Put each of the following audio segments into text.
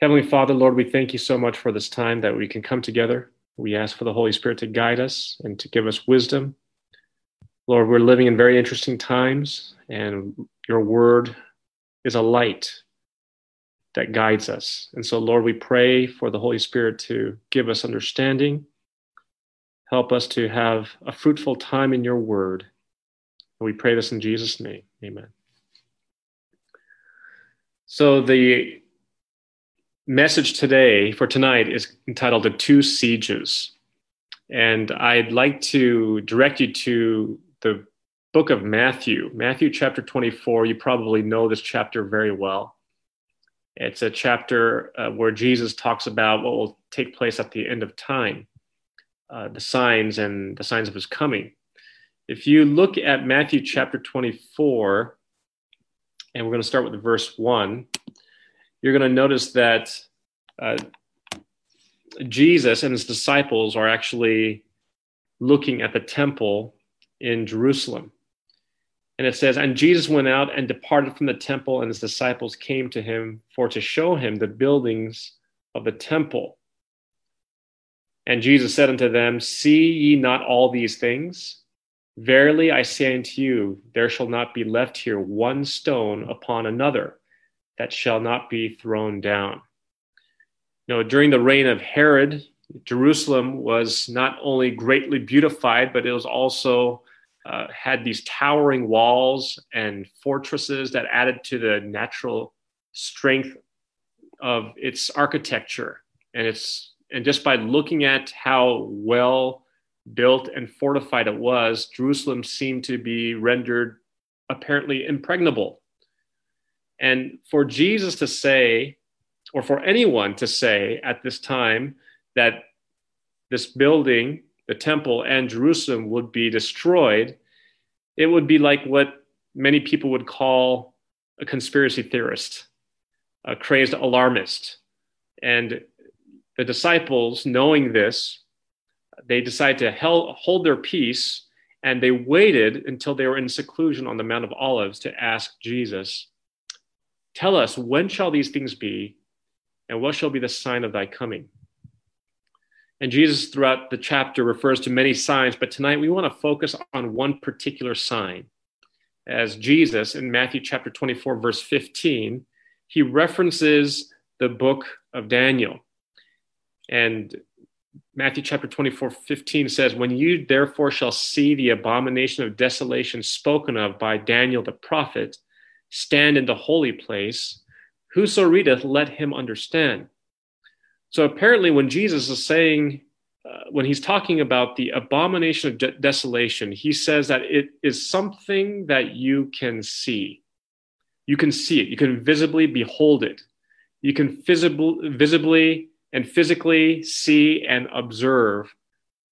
Heavenly Father, Lord, we thank you so much for this time that we can come together. We ask for the Holy Spirit to guide us and to give us wisdom. Lord, we're living in very interesting times, and your word is a light that guides us. And so, Lord, we pray for the Holy Spirit to give us understanding, help us to have a fruitful time in your word. And we pray this in Jesus' name. Amen. So, the message today for tonight is entitled The Two Sieges. And I'd like to direct you to the book of Matthew, Matthew chapter 24. You probably know this chapter very well. It's a chapter uh, where Jesus talks about what will take place at the end of time, uh, the signs and the signs of his coming. If you look at Matthew chapter 24, and we're going to start with verse 1 you're going to notice that uh, Jesus and his disciples are actually looking at the temple in Jerusalem. And it says, And Jesus went out and departed from the temple, and his disciples came to him for to show him the buildings of the temple. And Jesus said unto them, See ye not all these things? Verily I say unto you, there shall not be left here one stone upon another that shall not be thrown down. Know, during the reign of Herod, Jerusalem was not only greatly beautified, but it was also uh, had these towering walls and fortresses that added to the natural strength of its architecture and its and just by looking at how well built and fortified it was jerusalem seemed to be rendered apparently impregnable and for Jesus to say, or for anyone to say at this time, that this building, the temple, and Jerusalem would be destroyed, it would be like what many people would call a conspiracy theorist, a crazed alarmist. And the disciples, knowing this, they decided to hold their peace and they waited until they were in seclusion on the Mount of Olives to ask Jesus Tell us, when shall these things be, and what shall be the sign of thy coming? And Jesus, throughout the chapter, refers to many signs, but tonight we want to focus on one particular sign. As Jesus in Matthew chapter 24, verse 15, he references the book of Daniel. And Matthew chapter 24, 15 says, When you therefore shall see the abomination of desolation spoken of by Daniel the prophet, stand in the holy place. Whoso readeth, let him understand. So apparently, when Jesus is saying, uh, when he's talking about the abomination of de- desolation, he says that it is something that you can see. You can see it. You can visibly behold it. You can visibly, visibly and physically see and observe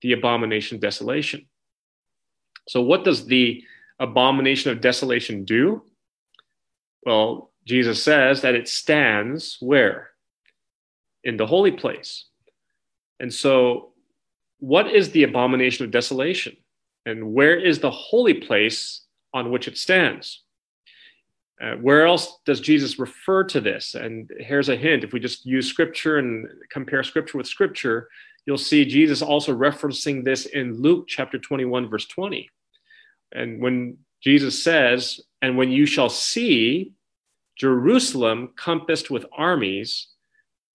the abomination of desolation. So, what does the abomination of desolation do? Well, Jesus says that it stands where? In the holy place. And so, what is the abomination of desolation? And where is the holy place on which it stands? Uh, where else does Jesus refer to this? And here's a hint if we just use scripture and compare scripture with scripture, you'll see Jesus also referencing this in Luke chapter 21, verse 20. And when Jesus says, And when you shall see Jerusalem compassed with armies,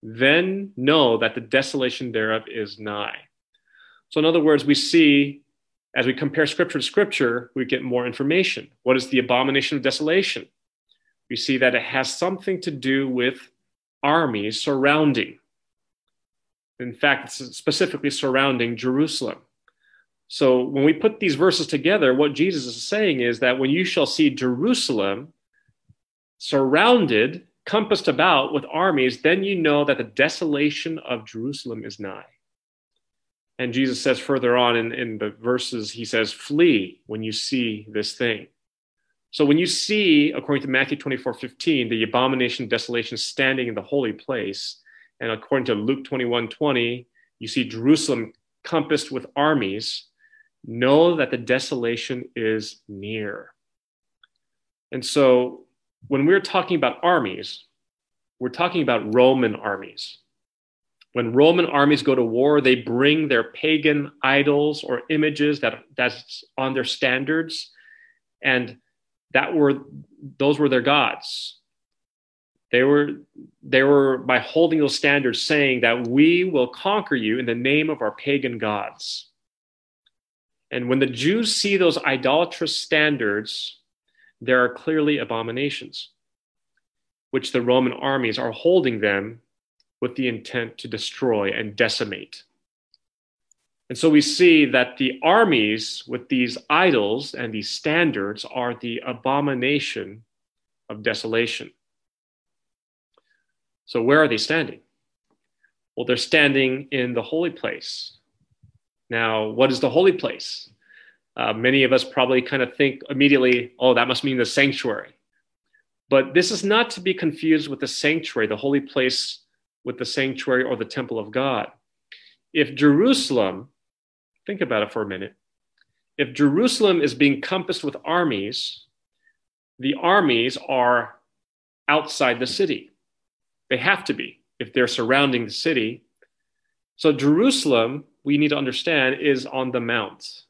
then know that the desolation thereof is nigh. So, in other words, we see as we compare scripture to scripture, we get more information. What is the abomination of desolation? We see that it has something to do with armies surrounding. In fact, specifically surrounding Jerusalem. So, when we put these verses together, what Jesus is saying is that when you shall see Jerusalem surrounded, compassed about with armies, then you know that the desolation of Jerusalem is nigh. And Jesus says further on in, in the verses, he says, Flee when you see this thing. So when you see, according to Matthew 24 15, the abomination desolation standing in the holy place, and according to Luke 21 20, you see Jerusalem compassed with armies, know that the desolation is near. And so when we're talking about armies, we're talking about Roman armies. When Roman armies go to war, they bring their pagan idols or images that that's on their standards, and that were those were their gods. They were they were by holding those standards saying that we will conquer you in the name of our pagan gods. And when the Jews see those idolatrous standards, there are clearly abominations, which the Roman armies are holding them with the intent to destroy and decimate. And so we see that the armies with these idols and these standards are the abomination of desolation. So, where are they standing? Well, they're standing in the holy place. Now, what is the holy place? Uh, many of us probably kind of think immediately, oh, that must mean the sanctuary. But this is not to be confused with the sanctuary, the holy place with the sanctuary or the temple of God. If Jerusalem, think about it for a minute, if Jerusalem is being compassed with armies, the armies are outside the city. They have to be if they're surrounding the city. So, Jerusalem, we need to understand, is on the mount,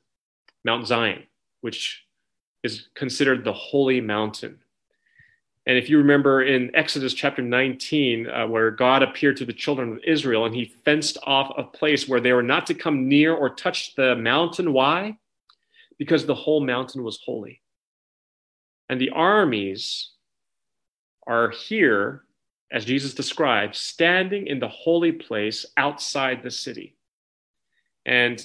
Mount Zion, which is considered the holy mountain. And if you remember in Exodus chapter 19, uh, where God appeared to the children of Israel and he fenced off a place where they were not to come near or touch the mountain. Why? Because the whole mountain was holy. And the armies are here, as Jesus described, standing in the holy place outside the city. And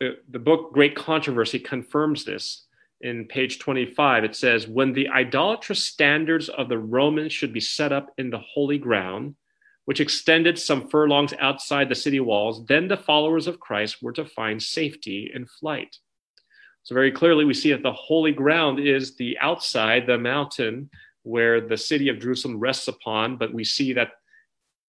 the, the book Great Controversy confirms this in page 25, it says, When the idolatrous standards of the Romans should be set up in the holy ground, which extended some furlongs outside the city walls, then the followers of Christ were to find safety in flight. So, very clearly, we see that the holy ground is the outside, the mountain where the city of Jerusalem rests upon. But we see that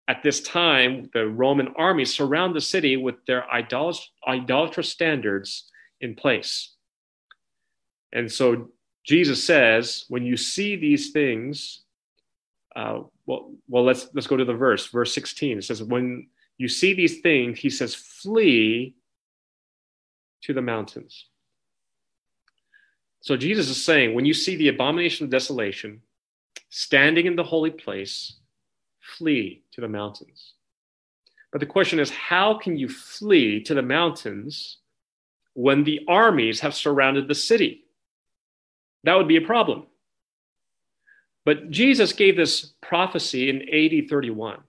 at this time, the Roman army surround the city with their idolatrous standards in place. And so Jesus says, when you see these things, uh, well, well, let's let's go to the verse, verse 16. It says, when you see these things, he says, flee to the mountains. So Jesus is saying, when you see the abomination of desolation standing in the holy place, flee to the mountains. But the question is, how can you flee to the mountains when the armies have surrounded the city? That would be a problem. But Jesus gave this prophecy in AD 31.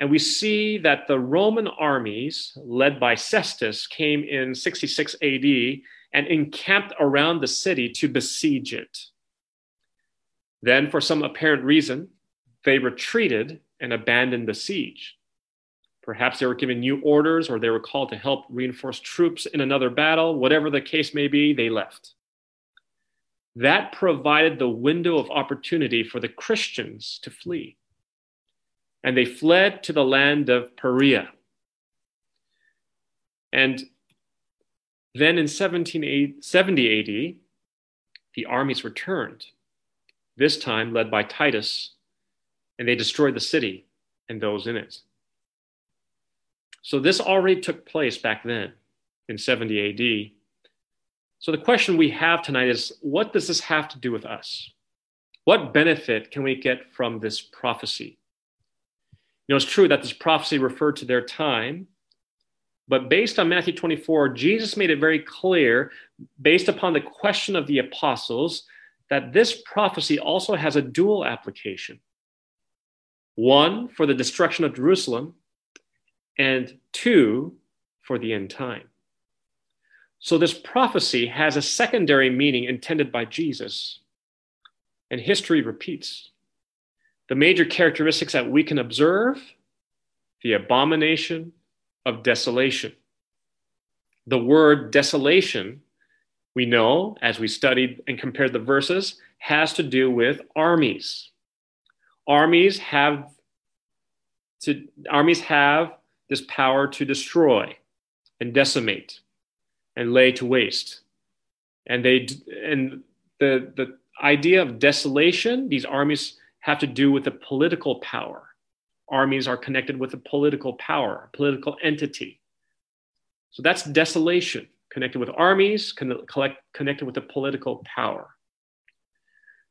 And we see that the Roman armies, led by Cestius, came in 66 AD and encamped around the city to besiege it. Then, for some apparent reason, they retreated and abandoned the siege. Perhaps they were given new orders or they were called to help reinforce troops in another battle. Whatever the case may be, they left that provided the window of opportunity for the Christians to flee. And they fled to the land of Perea. And then in 1770 AD, the armies returned, this time led by Titus, and they destroyed the city and those in it. So this already took place back then in 70 AD. So the question we have tonight is what does this have to do with us? What benefit can we get from this prophecy? You know, it's true that this prophecy referred to their time, but based on Matthew 24, Jesus made it very clear, based upon the question of the apostles, that this prophecy also has a dual application one for the destruction of Jerusalem, and two for the end time. So, this prophecy has a secondary meaning intended by Jesus, and history repeats. The major characteristics that we can observe the abomination of desolation. The word desolation, we know as we studied and compared the verses, has to do with armies. Armies have to armies have this power to destroy and decimate and lay to waste. And they and the the idea of desolation, these armies have to do with the political power. Armies are connected with a political power, a political entity. So that's desolation, connected with armies, collect, connected with a political power.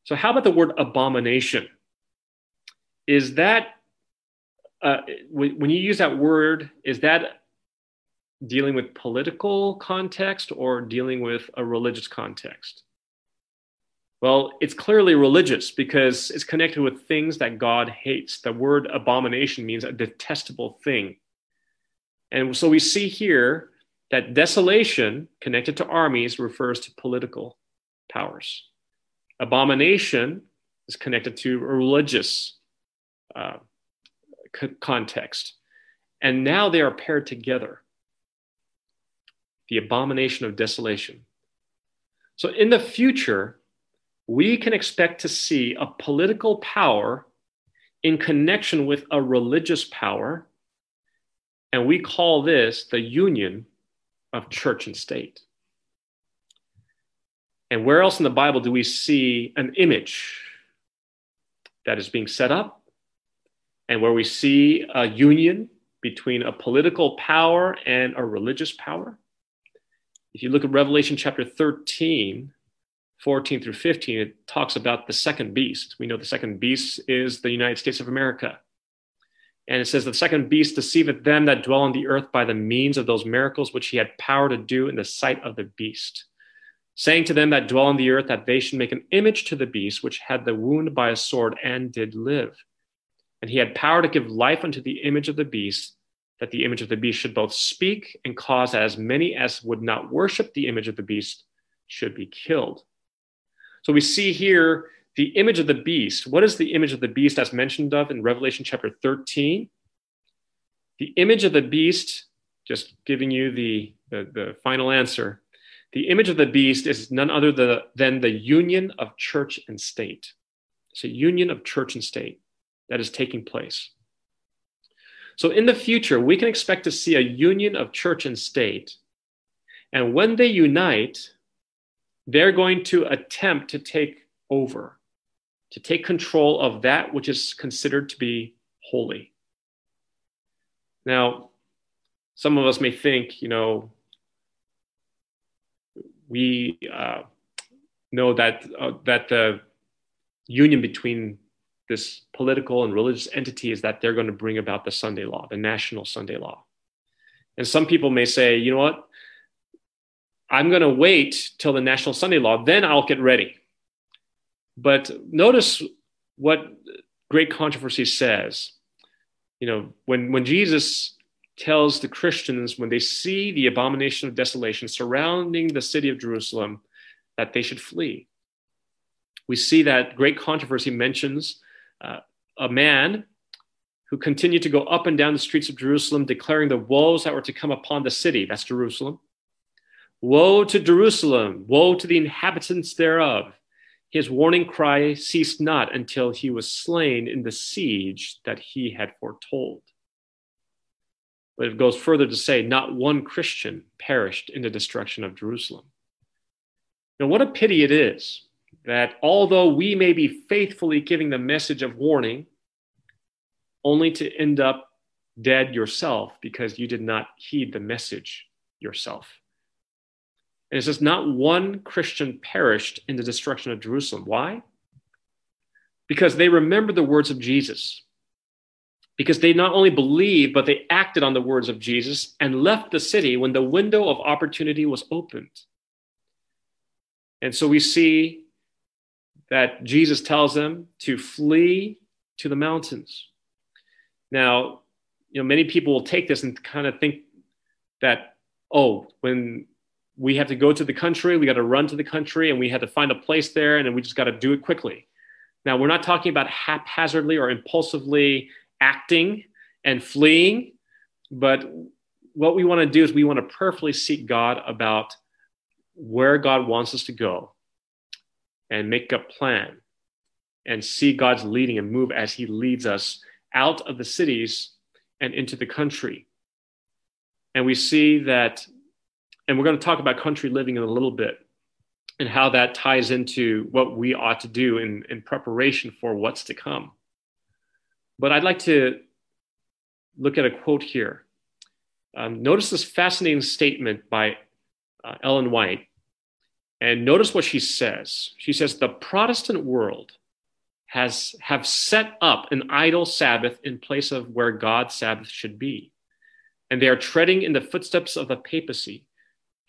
So, how about the word abomination? Is that, uh, when you use that word, is that dealing with political context or dealing with a religious context? Well, it's clearly religious because it's connected with things that God hates. The word abomination means a detestable thing. And so we see here that desolation connected to armies refers to political powers. Abomination is connected to religious uh, context. And now they are paired together the abomination of desolation. So in the future, we can expect to see a political power in connection with a religious power. And we call this the union of church and state. And where else in the Bible do we see an image that is being set up and where we see a union between a political power and a religious power? If you look at Revelation chapter 13, 14 through 15, it talks about the second beast. We know the second beast is the United States of America. And it says, The second beast deceiveth them that dwell on the earth by the means of those miracles which he had power to do in the sight of the beast, saying to them that dwell on the earth that they should make an image to the beast which had the wound by a sword and did live. And he had power to give life unto the image of the beast, that the image of the beast should both speak and cause as many as would not worship the image of the beast should be killed. So we see here the image of the beast. What is the image of the beast as mentioned of in Revelation chapter 13? The image of the beast, just giving you the, the, the final answer, the image of the beast is none other than the union of church and state. It's a union of church and state that is taking place. So in the future, we can expect to see a union of church and state. And when they unite, they're going to attempt to take over, to take control of that which is considered to be holy. Now, some of us may think, you know, we uh, know that uh, that the union between this political and religious entity is that they're going to bring about the Sunday law, the national Sunday law. And some people may say, you know what, I'm going to wait till the National Sunday Law, then I'll get ready. But notice what great controversy says. You know, when, when Jesus tells the Christians, when they see the abomination of desolation surrounding the city of Jerusalem, that they should flee. We see that great controversy mentions uh, a man who continued to go up and down the streets of Jerusalem, declaring the woes that were to come upon the city. That's Jerusalem Woe to Jerusalem! Woe to the inhabitants thereof! His warning cry ceased not until he was slain in the siege that he had foretold. But it goes further to say, not one Christian perished in the destruction of Jerusalem. Now, what a pity it is that although we may be faithfully giving the message of warning, only to end up dead yourself because you did not heed the message yourself. And it says, Not one Christian perished in the destruction of Jerusalem. Why? Because they remembered the words of Jesus. Because they not only believed, but they acted on the words of Jesus and left the city when the window of opportunity was opened. And so we see that Jesus tells them to flee to the mountains. Now, you know, many people will take this and kind of think that, oh, when we have to go to the country, we got to run to the country, and we had to find a place there, and then we just got to do it quickly. Now, we're not talking about haphazardly or impulsively acting and fleeing, but what we want to do is we want to prayerfully seek God about where God wants us to go and make a plan and see God's leading and move as He leads us out of the cities and into the country. And we see that and we're going to talk about country living in a little bit. and how that ties into what we ought to do in, in preparation for what's to come. But I'd like to look at a quote here. Um, notice this fascinating statement by uh, Ellen White. And notice what she says. She says, The Protestant world has have set up an idol Sabbath in place of where God's Sabbath should be. And they are treading in the footsteps of the papacy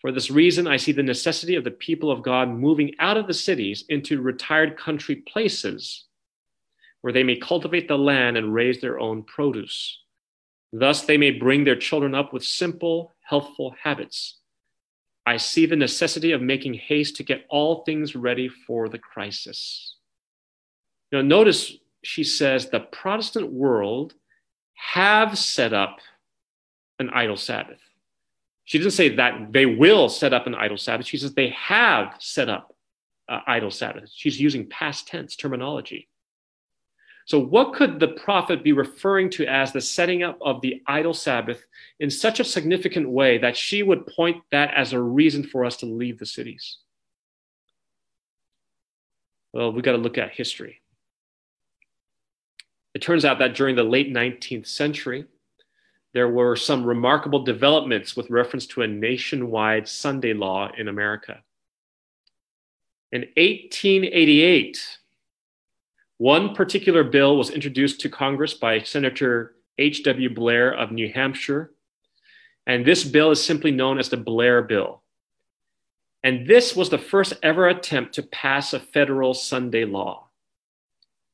for this reason, I see the necessity of the people of God moving out of the cities into retired country places where they may cultivate the land and raise their own produce. Thus, they may bring their children up with simple, healthful habits. I see the necessity of making haste to get all things ready for the crisis. Now, notice she says the Protestant world have set up an idol Sabbath. She doesn't say that they will set up an idol Sabbath. She says they have set up uh, idol Sabbath. She's using past tense terminology. So, what could the prophet be referring to as the setting up of the idol Sabbath in such a significant way that she would point that as a reason for us to leave the cities? Well, we got to look at history. It turns out that during the late 19th century, there were some remarkable developments with reference to a nationwide Sunday law in America. In 1888, one particular bill was introduced to Congress by Senator H.W. Blair of New Hampshire. And this bill is simply known as the Blair Bill. And this was the first ever attempt to pass a federal Sunday law.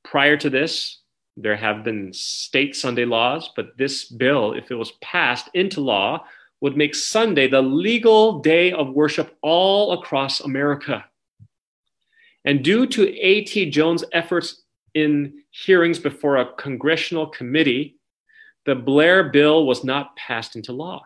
Prior to this, there have been state Sunday laws, but this bill, if it was passed into law, would make Sunday the legal day of worship all across America. And due to A.T. Jones' efforts in hearings before a congressional committee, the Blair bill was not passed into law.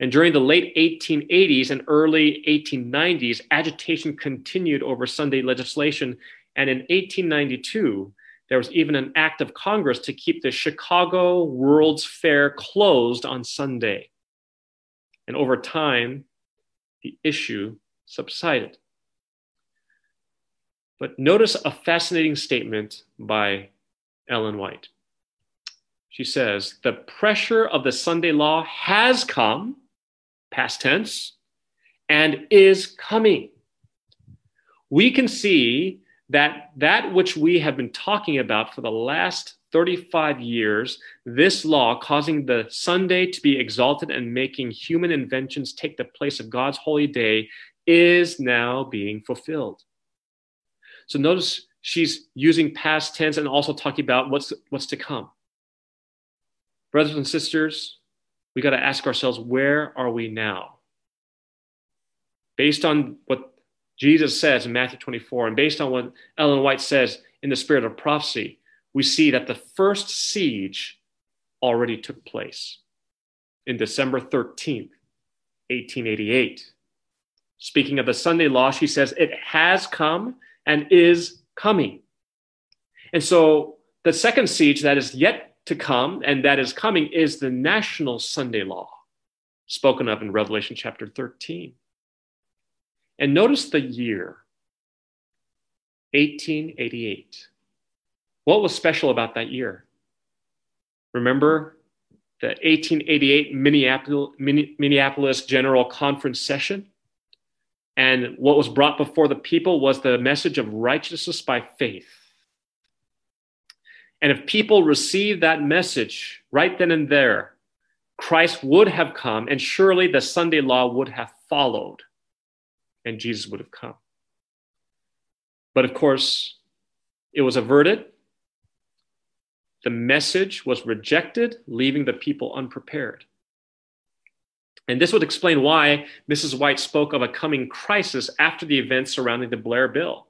And during the late 1880s and early 1890s, agitation continued over Sunday legislation. And in 1892, there was even an act of Congress to keep the Chicago World's Fair closed on Sunday. And over time, the issue subsided. But notice a fascinating statement by Ellen White. She says, The pressure of the Sunday law has come, past tense, and is coming. We can see that that which we have been talking about for the last 35 years, this law causing the Sunday to be exalted and making human inventions take the place of God's holy day, is now being fulfilled. So notice she's using past tense and also talking about what's, what's to come. Brothers and sisters, we got to ask ourselves, where are we now? Based on what Jesus says in Matthew 24, and based on what Ellen White says in the spirit of prophecy, we see that the first siege already took place in December 13th, 1888. Speaking of the Sunday law, she says, it has come and is coming. And so the second siege that is yet to come and that is coming is the national Sunday law, spoken of in Revelation chapter 13. And notice the year 1888. What was special about that year? Remember the 1888 Minneapolis, Minneapolis General Conference session? And what was brought before the people was the message of righteousness by faith. And if people received that message right then and there, Christ would have come, and surely the Sunday law would have followed and Jesus would have come. But of course, it was averted. The message was rejected, leaving the people unprepared. And this would explain why Mrs. White spoke of a coming crisis after the events surrounding the Blair Bill.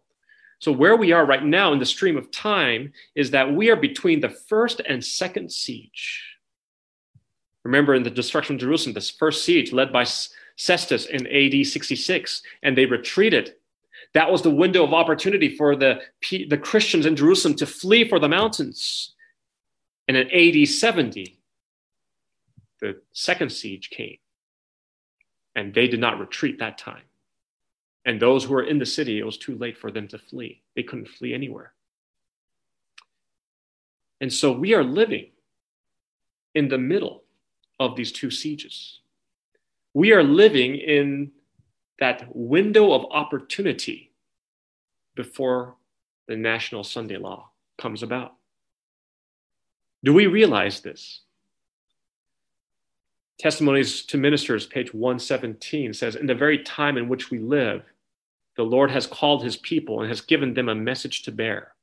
So, where we are right now in the stream of time is that we are between the first and second siege. Remember, in the destruction of Jerusalem, this first siege led by Cestius in AD 66, and they retreated. That was the window of opportunity for the, the Christians in Jerusalem to flee for the mountains. And in AD 70, the second siege came, and they did not retreat that time. And those who were in the city, it was too late for them to flee. They couldn't flee anywhere. And so we are living in the middle of these two sieges. We are living in that window of opportunity before the national Sunday law comes about. Do we realize this? Testimonies to Ministers, page 117, says In the very time in which we live, the Lord has called his people and has given them a message to bear.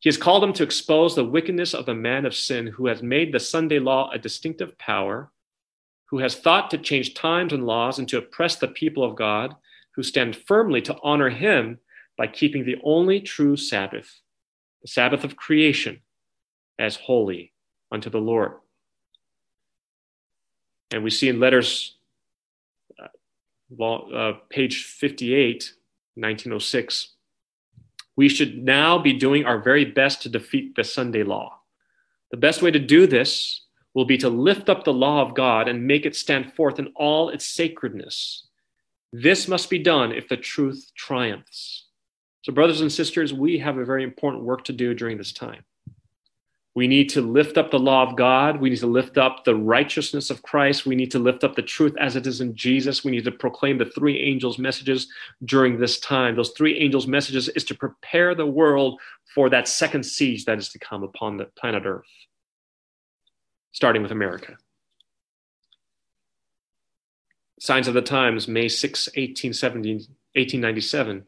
He has called them to expose the wickedness of the man of sin who has made the Sunday law a distinctive power, who has thought to change times and laws and to oppress the people of God, who stand firmly to honor him by keeping the only true Sabbath, the Sabbath of creation, as holy unto the Lord. And we see in letters, uh, uh, page 58, 1906, we should now be doing our very best to defeat the Sunday law. The best way to do this will be to lift up the law of God and make it stand forth in all its sacredness. This must be done if the truth triumphs. So, brothers and sisters, we have a very important work to do during this time. We need to lift up the law of God. We need to lift up the righteousness of Christ. We need to lift up the truth as it is in Jesus. We need to proclaim the three angels' messages during this time. Those three angels' messages is to prepare the world for that second siege that is to come upon the planet Earth, starting with America. Signs of the Times, May 6, 1897.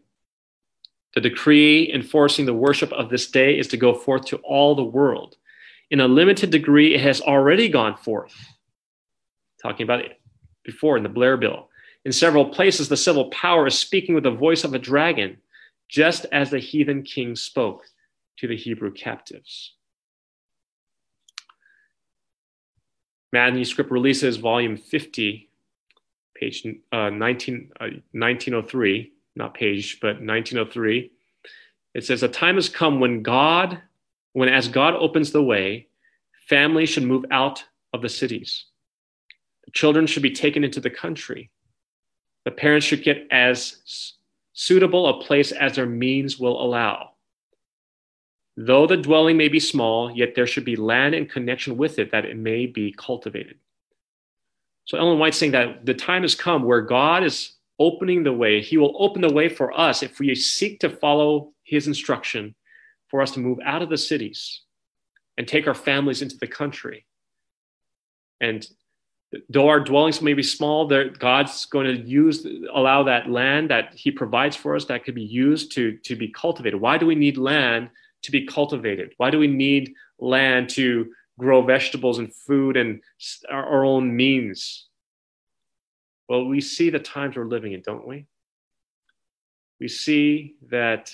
The decree enforcing the worship of this day is to go forth to all the world. In a limited degree, it has already gone forth. Talking about it before in the Blair Bill. In several places, the civil power is speaking with the voice of a dragon, just as the heathen king spoke to the Hebrew captives. Manuscript Releases, Volume 50, page uh, 19, uh, 1903 not page, but 1903. It says, A time has come when God, when as God opens the way, families should move out of the cities. Children should be taken into the country. The parents should get as suitable a place as their means will allow. Though the dwelling may be small, yet there should be land in connection with it that it may be cultivated. So Ellen White's saying that the time has come where God is opening the way. He will open the way for us if we seek to follow his instruction for us to move out of the cities and take our families into the country. And though our dwellings may be small, God's going to use, allow that land that He provides for us that could be used to, to be cultivated. Why do we need land to be cultivated? Why do we need land to grow vegetables and food and our, our own means? Well, we see the times we're living in, don't we? We see that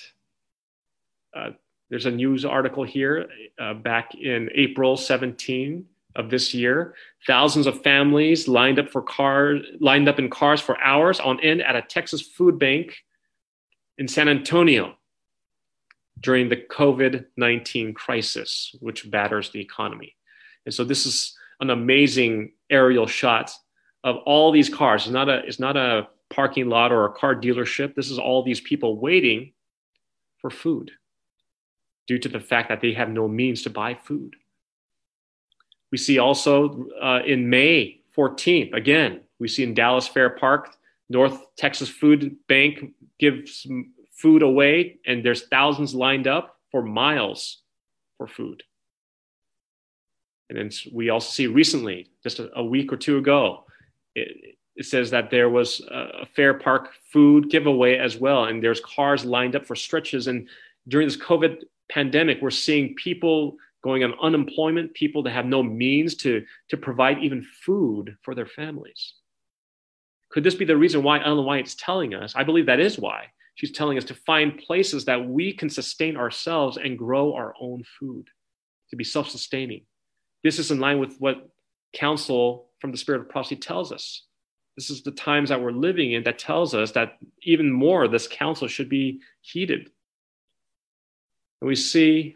uh, there's a news article here uh, back in April 17 of this year. Thousands of families lined up for cars, lined up in cars for hours on end at a Texas food bank in San Antonio during the COVID 19 crisis, which batters the economy. And so this is an amazing aerial shot of all these cars. It's not a it's not a parking lot or a car dealership. This is all these people waiting for food due to the fact that they have no means to buy food. We see also uh, in May 14th, again, we see in Dallas Fair Park, North Texas Food Bank gives food away, and there's thousands lined up for miles for food. And then we also see recently, just a, a week or two ago, it, it says that there was a fair park food giveaway as well. And there's cars lined up for stretches. And during this covid pandemic we're seeing people going on unemployment people that have no means to to provide even food for their families. Could this be the reason why ellen white is telling us? I believe that is why she's telling us to find places that we can sustain ourselves and grow our own food to be self-sustaining. This is in line with what counsel from the spirit of prophecy tells us. This is the times that we're living in that tells us that even more this counsel should be heeded. And we see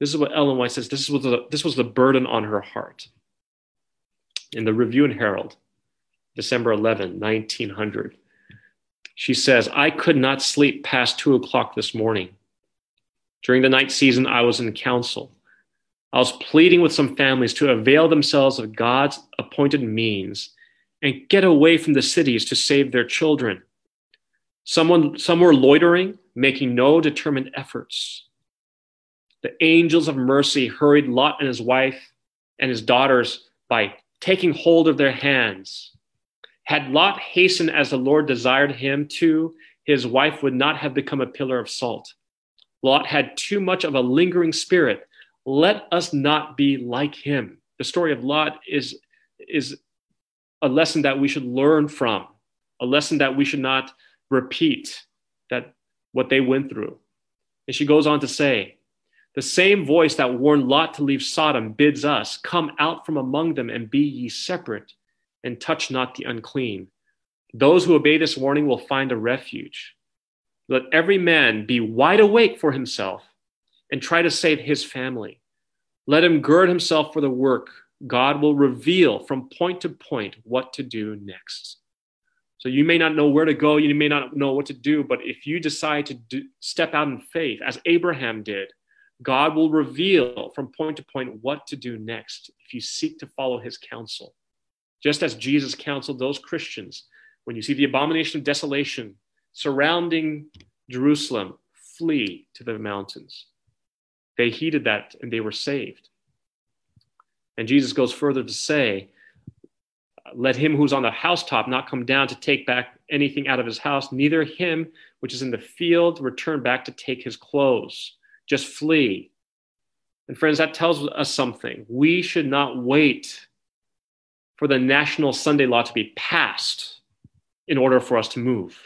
this is what Ellen White says this was the, this was the burden on her heart. In the Review and Herald, December 11, 1900. She says, I could not sleep past two o'clock this morning. During the night season, I was in council. I was pleading with some families to avail themselves of God's appointed means and get away from the cities to save their children. Someone, some were loitering, making no determined efforts. The angels of mercy hurried Lot and his wife and his daughters by taking hold of their hands. Had Lot hastened as the Lord desired him to, his wife would not have become a pillar of salt. Lot had too much of a lingering spirit. Let us not be like him. The story of Lot is, is a lesson that we should learn from, a lesson that we should not repeat that what they went through. And she goes on to say, the same voice that warned Lot to leave Sodom bids us, Come out from among them and be ye separate, and touch not the unclean. Those who obey this warning will find a refuge. Let every man be wide awake for himself and try to save his family. Let him gird himself for the work. God will reveal from point to point what to do next. So you may not know where to go, you may not know what to do, but if you decide to do, step out in faith, as Abraham did, God will reveal from point to point what to do next if you seek to follow his counsel. Just as Jesus counseled those Christians, when you see the abomination of desolation surrounding Jerusalem, flee to the mountains. They heeded that and they were saved. And Jesus goes further to say, Let him who's on the housetop not come down to take back anything out of his house, neither him which is in the field return back to take his clothes. Just flee. And friends, that tells us something. We should not wait for the national Sunday law to be passed in order for us to move.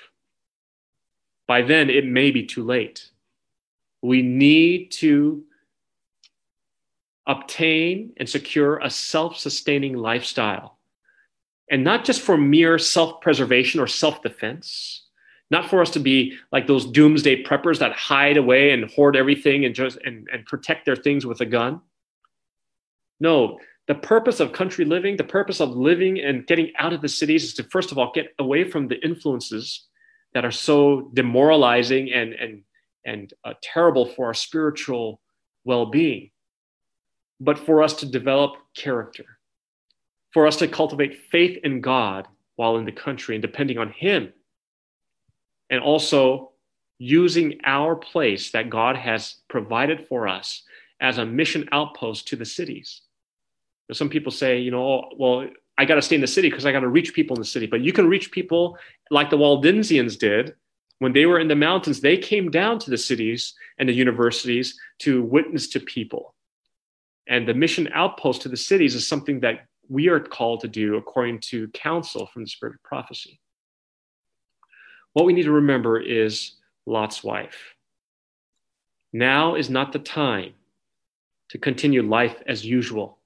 By then, it may be too late. We need to obtain and secure a self sustaining lifestyle. And not just for mere self preservation or self defense, not for us to be like those doomsday preppers that hide away and hoard everything and just and, and protect their things with a gun. No, the purpose of country living, the purpose of living and getting out of the cities is to first of all get away from the influences that are so demoralizing and and and uh, terrible for our spiritual well-being but for us to develop character for us to cultivate faith in god while in the country and depending on him and also using our place that God has provided for us as a mission outpost to the cities. Some people say, you know, oh, well, I got to stay in the city because I got to reach people in the city. But you can reach people like the Waldensians did when they were in the mountains. They came down to the cities and the universities to witness to people. And the mission outpost to the cities is something that we are called to do according to counsel from the spirit of prophecy. What we need to remember is Lot's wife. Now is not the time to continue life as usual.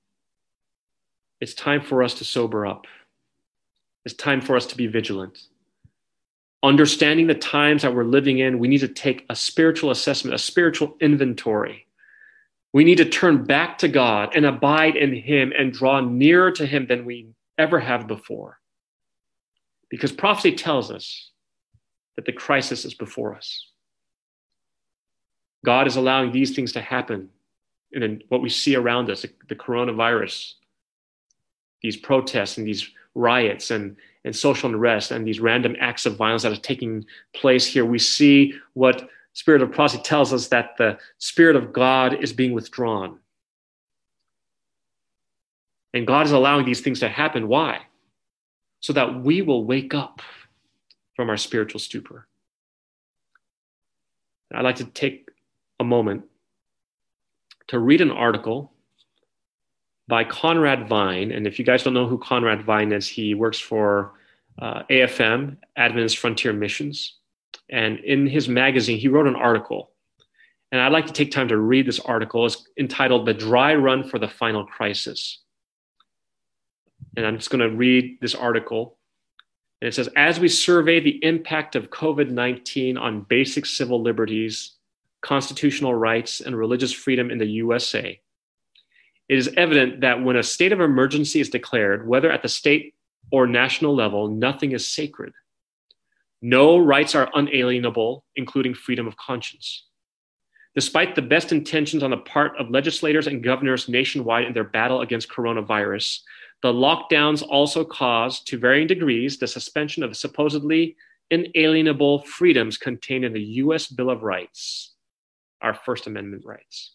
It's time for us to sober up. It's time for us to be vigilant. Understanding the times that we're living in, we need to take a spiritual assessment, a spiritual inventory. We need to turn back to God and abide in Him and draw nearer to Him than we ever have before. Because prophecy tells us that the crisis is before us. God is allowing these things to happen. And then what we see around us, the coronavirus, these protests and these riots and, and social unrest and these random acts of violence that are taking place here, we see what Spirit of prophecy tells us that the Spirit of God is being withdrawn. And God is allowing these things to happen. Why? So that we will wake up from our spiritual stupor. I'd like to take a moment to read an article by Conrad Vine. And if you guys don't know who Conrad Vine is, he works for uh, AFM, Adventist Frontier Missions. And in his magazine, he wrote an article. And I'd like to take time to read this article. It's entitled The Dry Run for the Final Crisis. And I'm just going to read this article and it says, as we survey the impact of COVID 19 on basic civil liberties, constitutional rights, and religious freedom in the USA, it is evident that when a state of emergency is declared, whether at the state or national level, nothing is sacred. No rights are unalienable, including freedom of conscience. Despite the best intentions on the part of legislators and governors nationwide in their battle against coronavirus, the lockdowns also caused, to varying degrees, the suspension of supposedly inalienable freedoms contained in the US Bill of Rights, our First Amendment rights.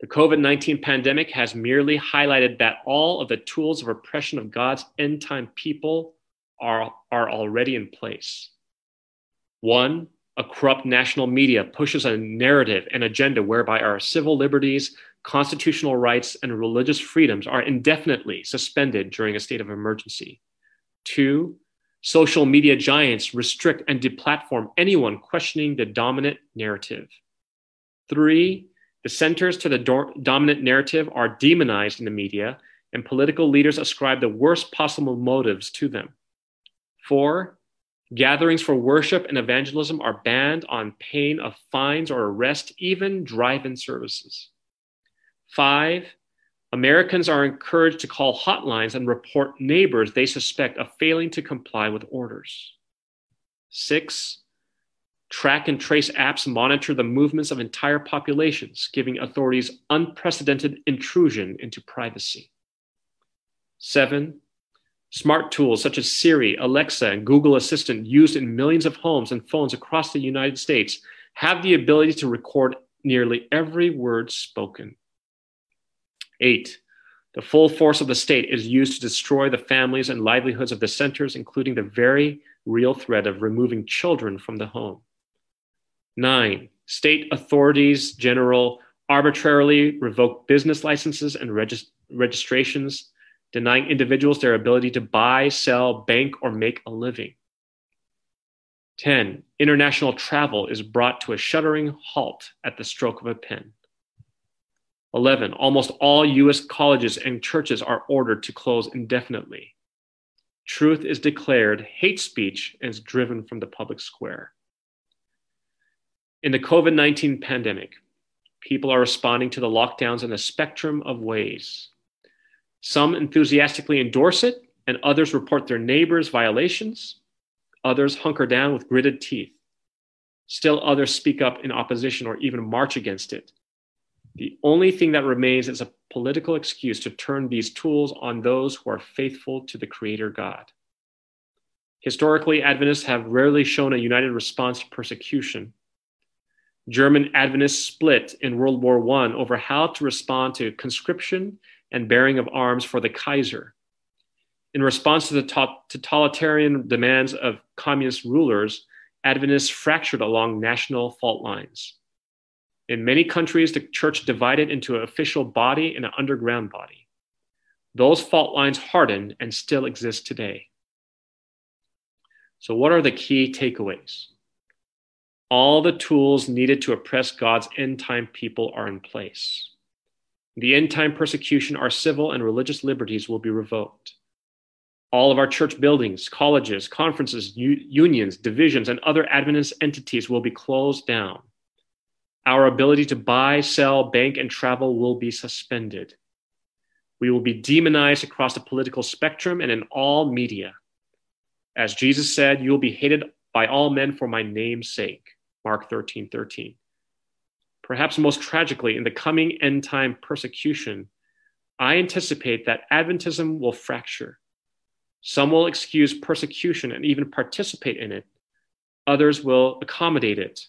The COVID 19 pandemic has merely highlighted that all of the tools of oppression of God's end time people are, are already in place. One, a corrupt national media pushes a narrative and agenda whereby our civil liberties, constitutional rights, and religious freedoms are indefinitely suspended during a state of emergency. Two, social media giants restrict and deplatform anyone questioning the dominant narrative. Three, the centers to the do- dominant narrative are demonized in the media, and political leaders ascribe the worst possible motives to them. Four, gatherings for worship and evangelism are banned on pain of fines or arrest, even drive in services. Five, Americans are encouraged to call hotlines and report neighbors they suspect of failing to comply with orders. Six, track and trace apps monitor the movements of entire populations, giving authorities unprecedented intrusion into privacy. Seven, Smart tools such as Siri, Alexa, and Google Assistant, used in millions of homes and phones across the United States, have the ability to record nearly every word spoken. Eight, the full force of the state is used to destroy the families and livelihoods of the centers, including the very real threat of removing children from the home. Nine, state authorities general arbitrarily revoke business licenses and regist- registrations denying individuals their ability to buy, sell, bank, or make a living. 10. International travel is brought to a shuddering halt at the stroke of a pen. 11. Almost all US colleges and churches are ordered to close indefinitely. Truth is declared hate speech and is driven from the public square. In the COVID 19 pandemic, people are responding to the lockdowns in a spectrum of ways. Some enthusiastically endorse it, and others report their neighbors' violations. Others hunker down with gritted teeth. Still, others speak up in opposition or even march against it. The only thing that remains is a political excuse to turn these tools on those who are faithful to the Creator God. Historically, Adventists have rarely shown a united response to persecution. German Adventists split in World War I over how to respond to conscription and bearing of arms for the Kaiser. In response to the totalitarian demands of communist rulers, Adventists fractured along national fault lines. In many countries, the church divided into an official body and an underground body. Those fault lines hardened and still exist today. So, what are the key takeaways? All the tools needed to oppress God's end time people are in place the end time persecution, our civil and religious liberties will be revoked. All of our church buildings, colleges, conferences, u- unions, divisions, and other Adventist entities will be closed down. Our ability to buy, sell, bank, and travel will be suspended. We will be demonized across the political spectrum and in all media. As Jesus said, you will be hated by all men for my name's sake. Mark 13 13. Perhaps most tragically, in the coming end time persecution, I anticipate that Adventism will fracture. Some will excuse persecution and even participate in it. Others will accommodate it.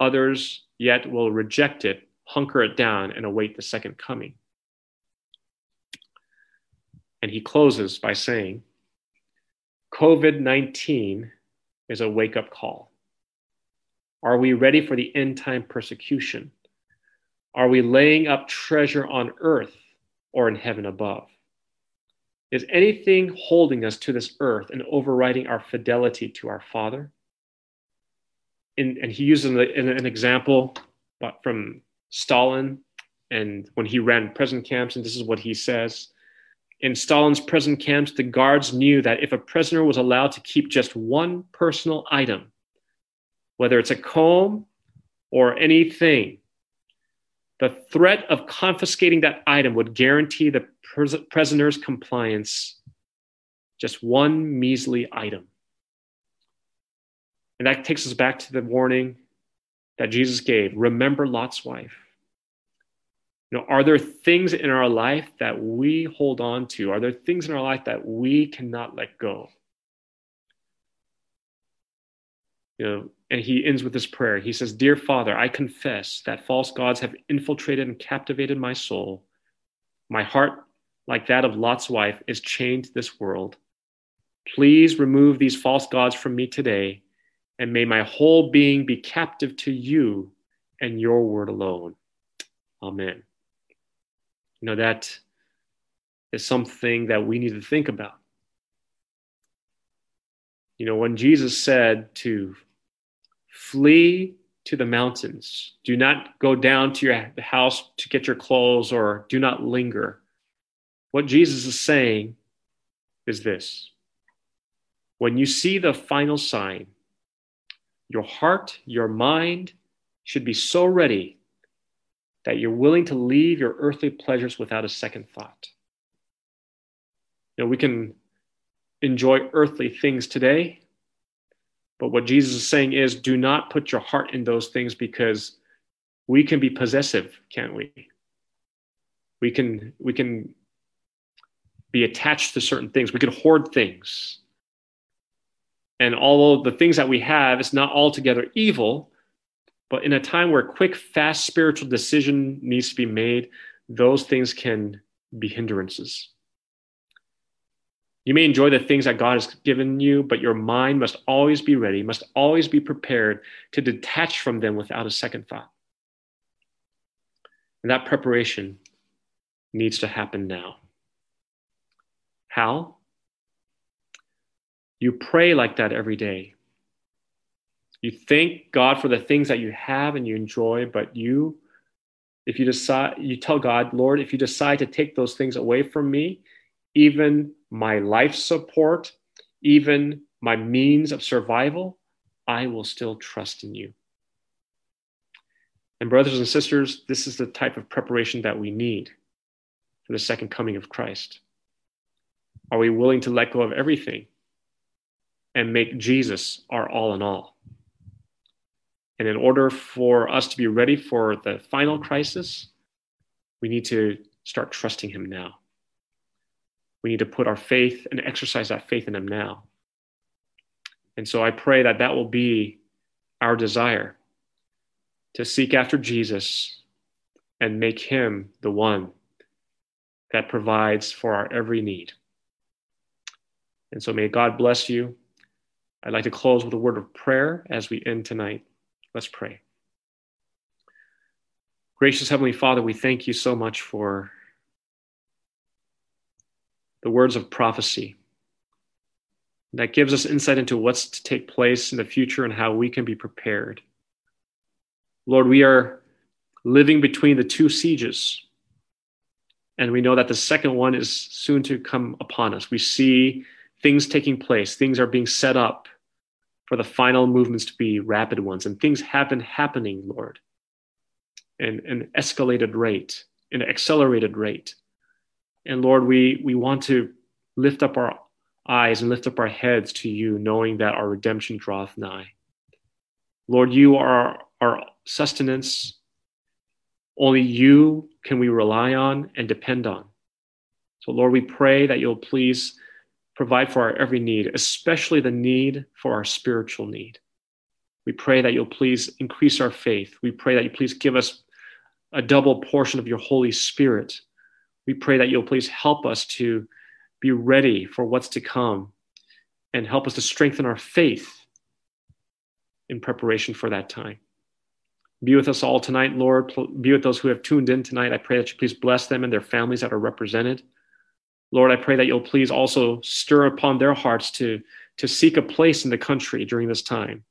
Others yet will reject it, hunker it down, and await the second coming. And he closes by saying COVID 19 is a wake up call. Are we ready for the end time persecution? Are we laying up treasure on earth or in heaven above? Is anything holding us to this earth and overriding our fidelity to our Father? In, and he uses an, an example from Stalin and when he ran prison camps, and this is what he says. In Stalin's prison camps, the guards knew that if a prisoner was allowed to keep just one personal item, whether it's a comb or anything, the threat of confiscating that item would guarantee the prisoner's compliance. Just one measly item. And that takes us back to the warning that Jesus gave remember Lot's wife. You know, are there things in our life that we hold on to? Are there things in our life that we cannot let go? You know, and he ends with this prayer. He says, Dear Father, I confess that false gods have infiltrated and captivated my soul. My heart, like that of Lot's wife, is chained to this world. Please remove these false gods from me today, and may my whole being be captive to you and your word alone. Amen. You know, that is something that we need to think about. You know, when Jesus said to flee to the mountains, do not go down to your house to get your clothes or do not linger. What Jesus is saying is this when you see the final sign, your heart, your mind should be so ready that you're willing to leave your earthly pleasures without a second thought. You know, we can enjoy earthly things today, but what Jesus is saying is do not put your heart in those things because we can be possessive, can't we? We can we can be attached to certain things. We can hoard things. And although the things that we have is not altogether evil, but in a time where quick, fast spiritual decision needs to be made, those things can be hindrances. You may enjoy the things that God has given you, but your mind must always be ready, must always be prepared to detach from them without a second thought. And that preparation needs to happen now. How? You pray like that every day. You thank God for the things that you have and you enjoy, but you, if you decide, you tell God, Lord, if you decide to take those things away from me, even my life support, even my means of survival, I will still trust in you. And, brothers and sisters, this is the type of preparation that we need for the second coming of Christ. Are we willing to let go of everything and make Jesus our all in all? And in order for us to be ready for the final crisis, we need to start trusting Him now. We need to put our faith and exercise that faith in Him now. And so I pray that that will be our desire to seek after Jesus and make Him the one that provides for our every need. And so may God bless you. I'd like to close with a word of prayer as we end tonight. Let's pray. Gracious Heavenly Father, we thank you so much for the words of prophecy that gives us insight into what's to take place in the future and how we can be prepared. Lord, we are living between the two sieges, and we know that the second one is soon to come upon us. We see things taking place, things are being set up for the final movements to be rapid ones. And things have been happening, Lord, in an escalated rate, in an accelerated rate. And Lord, we, we want to lift up our eyes and lift up our heads to you, knowing that our redemption draweth nigh. Lord, you are our sustenance. Only you can we rely on and depend on. So, Lord, we pray that you'll please provide for our every need, especially the need for our spiritual need. We pray that you'll please increase our faith. We pray that you please give us a double portion of your Holy Spirit. We pray that you'll please help us to be ready for what's to come and help us to strengthen our faith in preparation for that time. Be with us all tonight, Lord. Be with those who have tuned in tonight. I pray that you please bless them and their families that are represented. Lord, I pray that you'll please also stir upon their hearts to, to seek a place in the country during this time.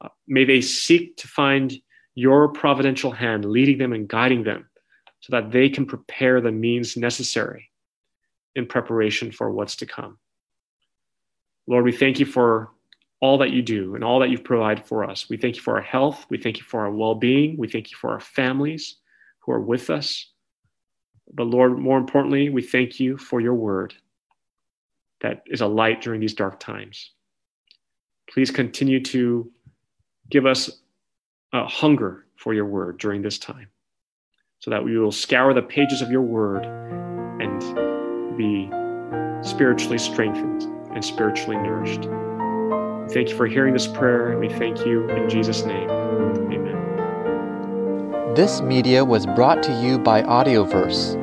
Uh, may they seek to find your providential hand leading them and guiding them so that they can prepare the means necessary in preparation for what's to come. Lord, we thank you for all that you do and all that you've provided for us. We thank you for our health. We thank you for our well being. We thank you for our families who are with us. But Lord, more importantly, we thank you for your word that is a light during these dark times. Please continue to give us a hunger for your word during this time so that we will scour the pages of your word and be spiritually strengthened and spiritually nourished. Thank you for hearing this prayer, and we thank you in Jesus' name. Amen. This media was brought to you by Audioverse,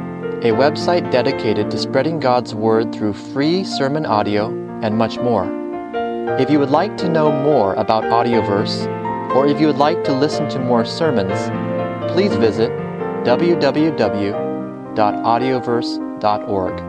a website dedicated to spreading God's Word through free sermon audio and much more. If you would like to know more about Audioverse, or if you would like to listen to more sermons, please visit www.audioverse.org.